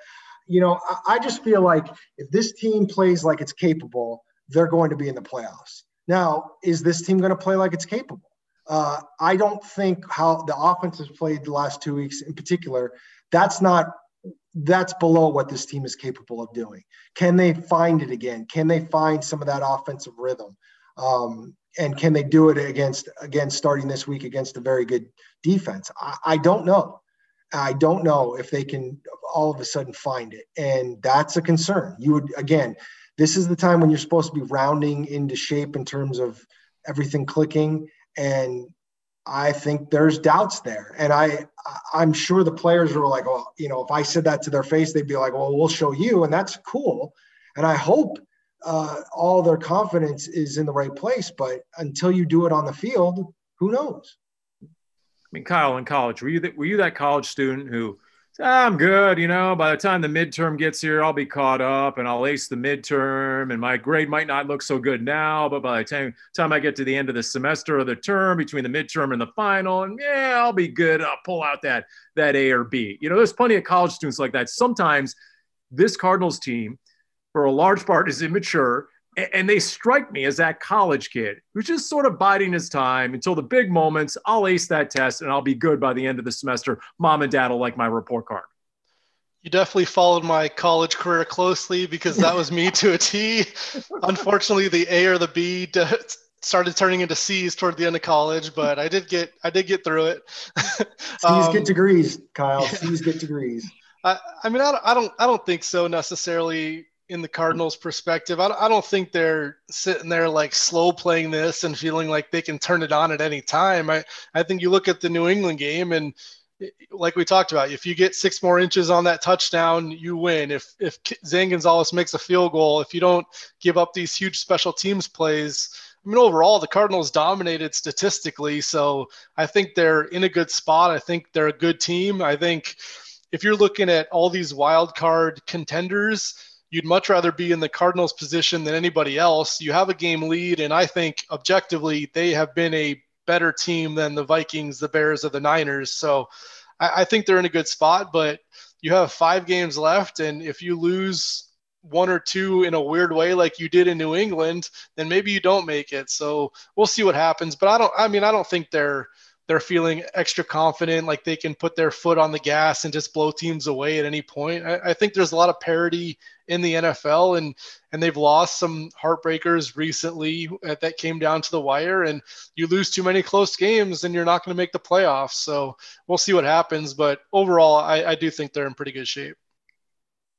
you know, I, I just feel like if this team plays like it's capable, they're going to be in the playoffs. Now, is this team going to play like it's capable? Uh, I don't think how the offense has played the last two weeks in particular. That's not that's below what this team is capable of doing. Can they find it again? Can they find some of that offensive rhythm? Um, and can they do it against again starting this week against a very good defense? I, I don't know. I don't know if they can all of a sudden find it, and that's a concern. You would again, this is the time when you're supposed to be rounding into shape in terms of everything clicking, and I think there's doubts there. And I I'm sure the players were like, well, you know, if I said that to their face, they'd be like, well, we'll show you. And that's cool. And I hope uh, all their confidence is in the right place. But until you do it on the field, who knows? I mean, Kyle, in college, were you that, were you that college student who I'm good. You know, by the time the midterm gets here, I'll be caught up and I'll ace the midterm. And my grade might not look so good now, but by the time, time I get to the end of the semester or the term between the midterm and the final, and yeah, I'll be good. I'll pull out that that A or B. You know, there's plenty of college students like that. Sometimes this Cardinals team, for a large part, is immature and they strike me as that college kid who's just sort of biding his time until the big moments. I'll ace that test and I'll be good by the end of the semester. Mom and dad will like my report card. You definitely followed my college career closely because that was me to a T. Unfortunately, the A or the B started turning into C's toward the end of college, but I did get I did get through it. C's um, get degrees, Kyle. C's get degrees. I, I mean, I don't, I don't, I don't think so necessarily in the Cardinals' perspective. I, don't think they're sitting there like slow playing this and feeling like they can turn it on at any time. I, I think you look at the New England game and like we talked about, if you get six more inches on that touchdown, you win. If if Zane Gonzalez makes a field goal, if you don't give up these huge special teams plays, I mean, overall, the Cardinals dominated statistically. So I think they're in a good spot. I think they're a good team. I think if you're looking at all these wild card contenders, you'd much rather be in the Cardinals position than anybody else. You have a game lead, and I think objectively they have been a better team than the Vikings, the Bears, or the Niners. So I, I think they're in a good spot, but you have five games left, and if you lose one or two in a weird way like you did in New England, then maybe you don't make it. So we'll see what happens. But I don't I mean I don't think they're they're feeling extra confident, like they can put their foot on the gas and just blow teams away at any point. I, I think there's a lot of parity in the NFL, and and they've lost some heartbreakers recently that came down to the wire. And you lose too many close games, and you're not going to make the playoffs. So we'll see what happens. But overall, I, I do think they're in pretty good shape.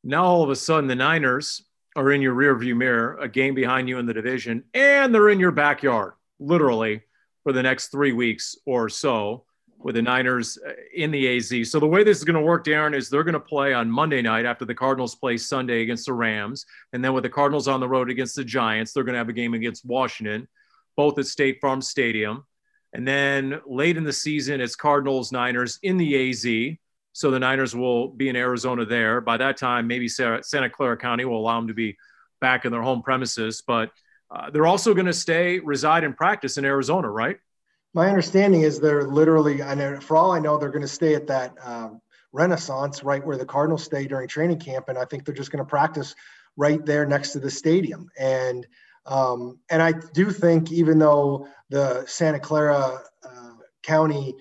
Now all of a sudden, the Niners are in your rearview mirror, a game behind you in the division, and they're in your backyard, literally for the next three weeks or so with the Niners uh, in the AZ. So the way this is going to work, Darren, is they're going to play on Monday night after the Cardinals play Sunday against the Rams, and then with the Cardinals on the road against the Giants, they're going to have a game against Washington, both at State Farm Stadium. And then late in the season, it's Cardinals Niners in the AZ. So the Niners will be in Arizona there. By that time, maybe Santa Clara County will allow them to be back in their home premises, but uh, they're also going to stay, reside, and practice in Arizona, right? My understanding is they're literally, and for all I know, they're going to stay at that um, Renaissance right where the Cardinals stay during training camp, and I think they're just going to practice right there next to the stadium. And um, and I do think, even though the Santa Clara uh, County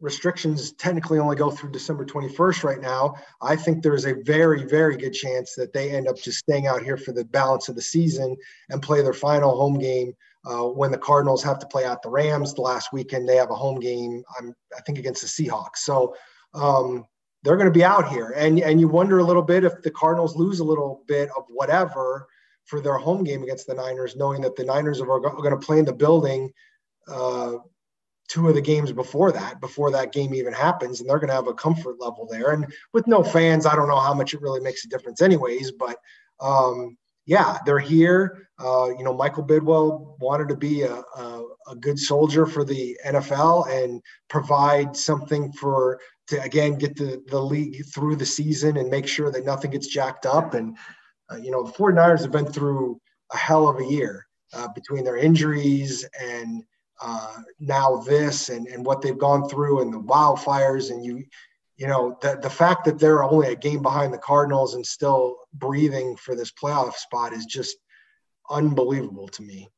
restrictions technically only go through December 21st right now. I think there's a very, very good chance that they end up just staying out here for the balance of the season and play their final home game uh, when the Cardinals have to play out the Rams the last weekend. They have a home game, I'm, I think, against the Seahawks. So um, they're going to be out here. And, and you wonder a little bit if the Cardinals lose a little bit of whatever for their home game against the Niners, knowing that the Niners are going to play in the building. Uh, two of the games before that, before that game even happens, and they're going to have a comfort level there. And with no fans, I don't know how much it really makes a difference, anyways. But um, yeah, they're here. Uh, you know, Michael Bidwill wanted to be a, a, a, good soldier for the NFL and provide something for to again get the, the league through the season and make sure that nothing gets jacked up. And, uh, you know, the 49ers have been through a hell of a year uh, between their injuries and uh, now this and, and what they've gone through and the wildfires. And you, you know, the, the fact that they're only a game behind the Cardinals and still breathing for this playoff spot is just unbelievable to me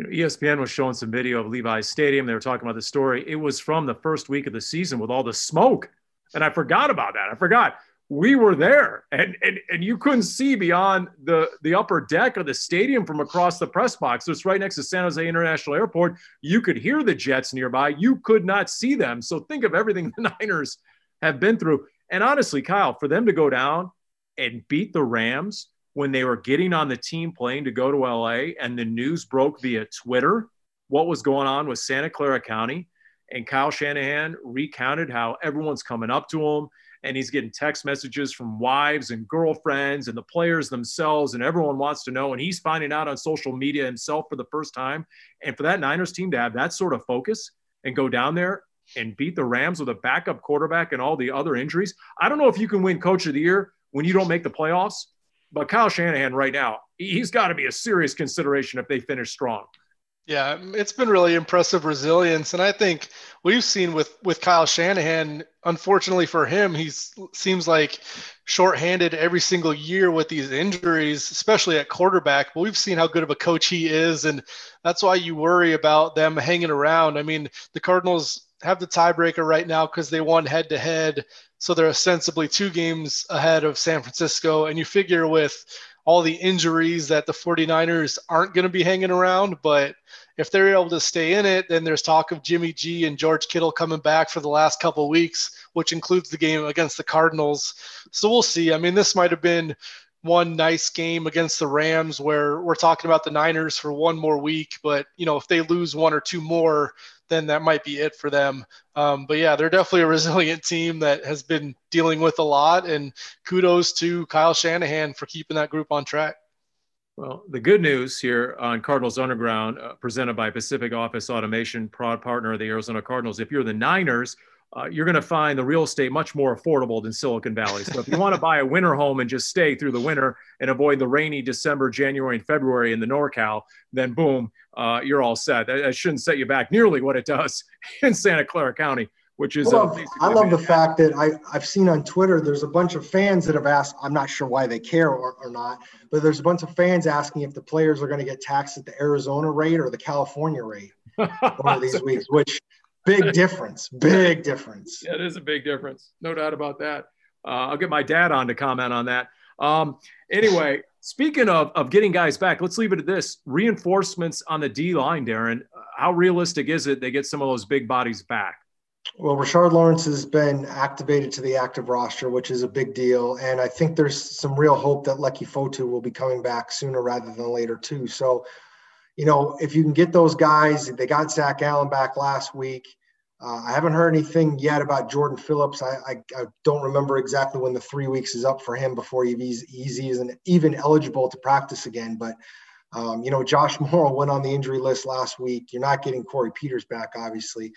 you know, ESPN was showing some video of Levi's Stadium. They were talking about the story. It was from the first week of the season with all the smoke. And I forgot about that. I forgot we were there and, and, and you couldn't see beyond the, the upper deck of the stadium from across the press box. So it's right next to San Jose International Airport. You could hear the Jets nearby. You could not see them. So think of everything the Niners have been through. And honestly, Kyle, for them to go down and beat the Rams when they were getting on the team plane to go to LA and the news broke via Twitter what was going on with Santa Clara County. And Kyle Shanahan recounted how everyone's coming up to him and he's getting text messages from wives and girlfriends and the players themselves, and everyone wants to know. And he's finding out on social media himself for the first time. And for that Niners team to have that sort of focus and go down there and beat the Rams with a backup quarterback and all the other injuries, I don't know if you can win Coach of the Year when you don't make the playoffs but Kyle Shanahan right now, he's got to be a serious consideration if they finish strong. Yeah, it's been really impressive resilience, and I think we've seen with with Kyle Shanahan. Unfortunately for him, he seems like shorthanded every single year with these injuries, especially at quarterback. But we've seen how good of a coach he is, and that's why you worry about them hanging around. I mean, the Cardinals have the tiebreaker right now because they won head to head so they're ostensibly two games ahead of San Francisco. And you figure with all the injuries that the 49ers aren't going to be hanging around. But if they're able to stay in it, then there's talk of Jimmy G and George Kittle coming back for the last couple weeks, which includes the game against the Cardinals. So we'll see. I mean, this might have been one nice game against the Rams where we're talking about the Niners for one more week. But, you know, if they lose one or two more, then that might be it for them. Um, but yeah, they're definitely a resilient team that has been dealing with a lot. And kudos to Kyle Shanahan for keeping that group on track. Well, the good news here on Cardinals Underground, uh, presented by Pacific Office Automation, proud partner of the Arizona Cardinals. If you're the Niners, uh, you're going to find the real estate much more affordable than Silicon Valley. So if you want to buy a winter home and just stay through the winter and avoid the rainy December, January, and February in the NorCal, then boom, uh, you're all set. That, that, shouldn't set you back nearly what it does in Santa Clara County, which is. I love, I love the fact that I, I've seen on Twitter, there's a bunch of fans that have asked, I'm not sure why they care or, or not, but there's a bunch of fans asking if the players are going to get taxed at the Arizona rate or the California rate over these weeks, which big difference. Big difference. Yeah, it is a big difference. No doubt about that. Uh, I'll get my dad on to comment on that. Um, anyway, speaking of, of getting guys back, let's leave it at this reinforcements on the D line, Darren. How realistic is it they get some of those big bodies back? Well, Rashard Lawrence has been activated to the active roster, which is a big deal. And I think there's some real hope that Leki Fotu will be coming back sooner rather than later, too. So you know, if you can get those guys, they got Zach Allen back last week. Uh, I haven't heard anything yet about Jordan Phillips. I, I, I, don't remember exactly when the three weeks is up for him before he's, he's even, even eligible to practice again. But, um, you know, Josh Mauro went on the injury list last week. You're not getting Corey Peters back, obviously.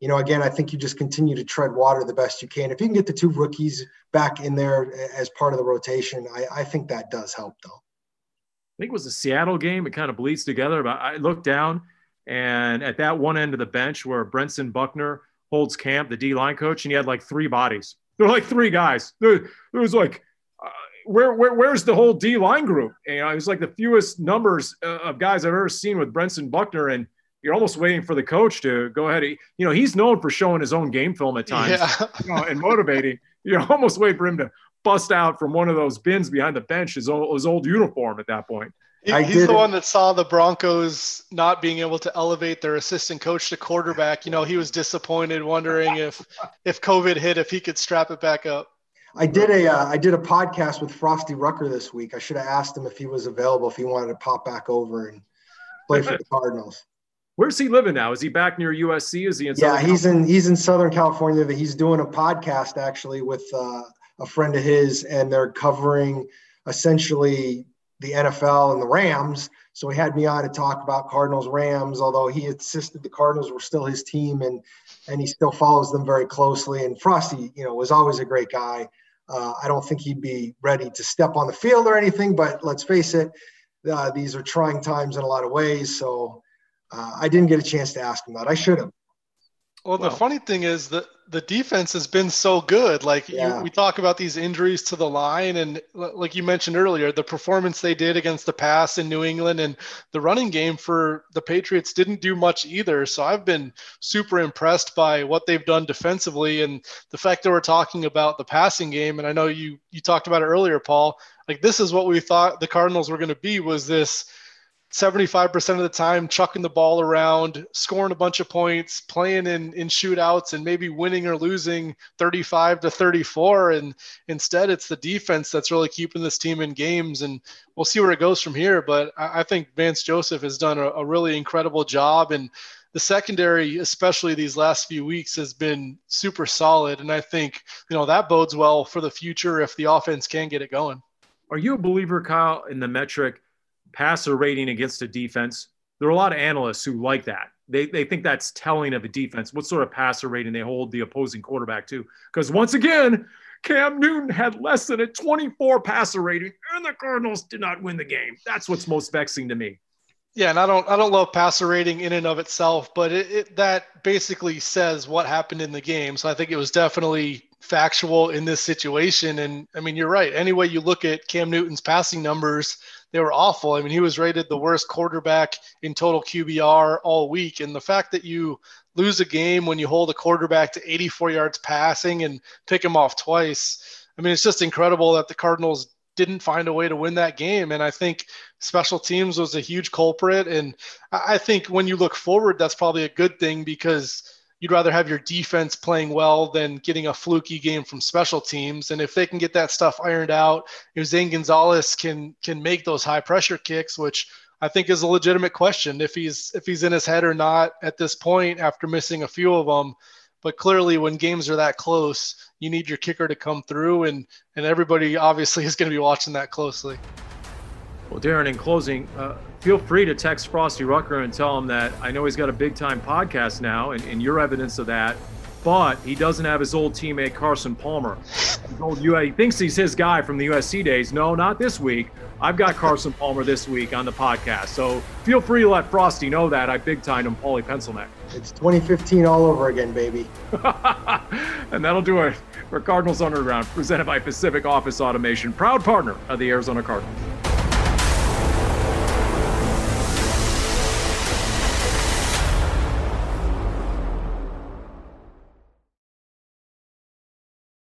You know, again, I think you just continue to tread water the best you can. If you can get the two rookies back in there as part of the rotation, I, I think that does help, though. I think it was a Seattle game. It kind of bleeds together. But I looked down, and at that one end of the bench where Brentson Buckner holds camp, the D line coach, and he had like three bodies. There were like three guys. There, was like, uh, where, where, where's the whole D line group? And, you know, it was like the fewest numbers uh, of guys I've ever seen with Brentson Buckner. And you're almost waiting for the coach to go ahead. You know, he's known for showing his own game film at times yeah. you know, and motivating. You're almost waiting for him to bust out from one of those bins behind the bench his old, his old uniform at that point. He, he's the one that saw the Broncos not being able to elevate their assistant coach to quarterback. You know, he was disappointed, wondering if if COVID hit, if he could strap it back up. I did a uh, I did a podcast with Frosty Rucker this week. I should have asked him if he was available, if he wanted to pop back over and play for the Cardinals. Where's he living now? Is he back near USC? Is he in? Yeah, Southern he's California? in he's in Southern California. He's doing a podcast actually with uh, a friend of his, and they're covering essentially the NFL and the Rams. So he had me on to talk about Cardinals Rams, although he insisted the Cardinals were still his team and and he still follows them very closely. And Frosty, you know, was always a great guy. Uh, I don't think he'd be ready to step on the field or anything, but let's face it, uh, these are trying times in a lot of ways. So uh, I didn't get a chance to ask him that. I should have. Well, the funny thing is that the defense has been so good. Like yeah. you, we talk about these injuries to the line, and like you mentioned earlier, the performance they did against the pass in New England and the running game for the Patriots didn't do much either. So I've been super impressed by what they've done defensively and the fact that we're talking about the passing game. And I know you you talked about it earlier, Paul. Like this is what we thought the Cardinals were going to be was this 75% of the time chucking the ball around, scoring a bunch of points, playing in, in shootouts, and maybe winning or losing 35 to 34. And instead, it's the defense that's really keeping this team in games. And we'll see where it goes from here. But I, I think Vance Joseph has done a, a really incredible job. And the secondary, especially these last few weeks, has been super solid. And I think, you know, that bodes well for the future if the offense can get it going. Are you a believer, Kyle, in the metric? Passer rating against a defense. There are a lot of analysts who like that. They, they think that's telling of a defense, what sort of passer rating they hold the opposing quarterback to. Because once again, Cam Newton had less than a 24 passer rating, and the Cardinals did not win the game. That's what's most vexing to me. Yeah, and I don't I don't love passer rating in and of itself, but it, it, that basically says what happened in the game. So I think it was definitely factual in this situation. And I mean, you're right. Any way you look at Cam Newton's passing numbers, they were awful. I mean, he was rated the worst quarterback in total QBR all week. And the fact that you lose a game when you hold a quarterback to 84 yards passing and pick him off twice, I mean, it's just incredible that the Cardinals didn't find a way to win that game. And I think special teams was a huge culprit. And I think when you look forward, that's probably a good thing because you'd rather have your defense playing well than getting a fluky game from special teams. And if they can get that stuff ironed out, if Zane Gonzalez can can make those high pressure kicks, which I think is a legitimate question if he's if he's in his head or not at this point after missing a few of them. But clearly, when games are that close, you need your kicker to come through, and and everybody obviously is going to be watching that closely. Well, Darren, in closing, uh, feel free to text Frosty Rucker and tell him that I know he's got a big time podcast now, and, and you're evidence of that. But he doesn't have his old teammate Carson Palmer. Old UA, he thinks he's his guy from the USC days. No, not this week. I've got Carson Palmer this week on the podcast. So feel free to let Frosty know that I big timed him Paulie Pencilneck. It's 2015 all over again, baby. and that'll do it for Cardinals Underground, presented by Pacific Office Automation, proud partner of the Arizona Cardinals.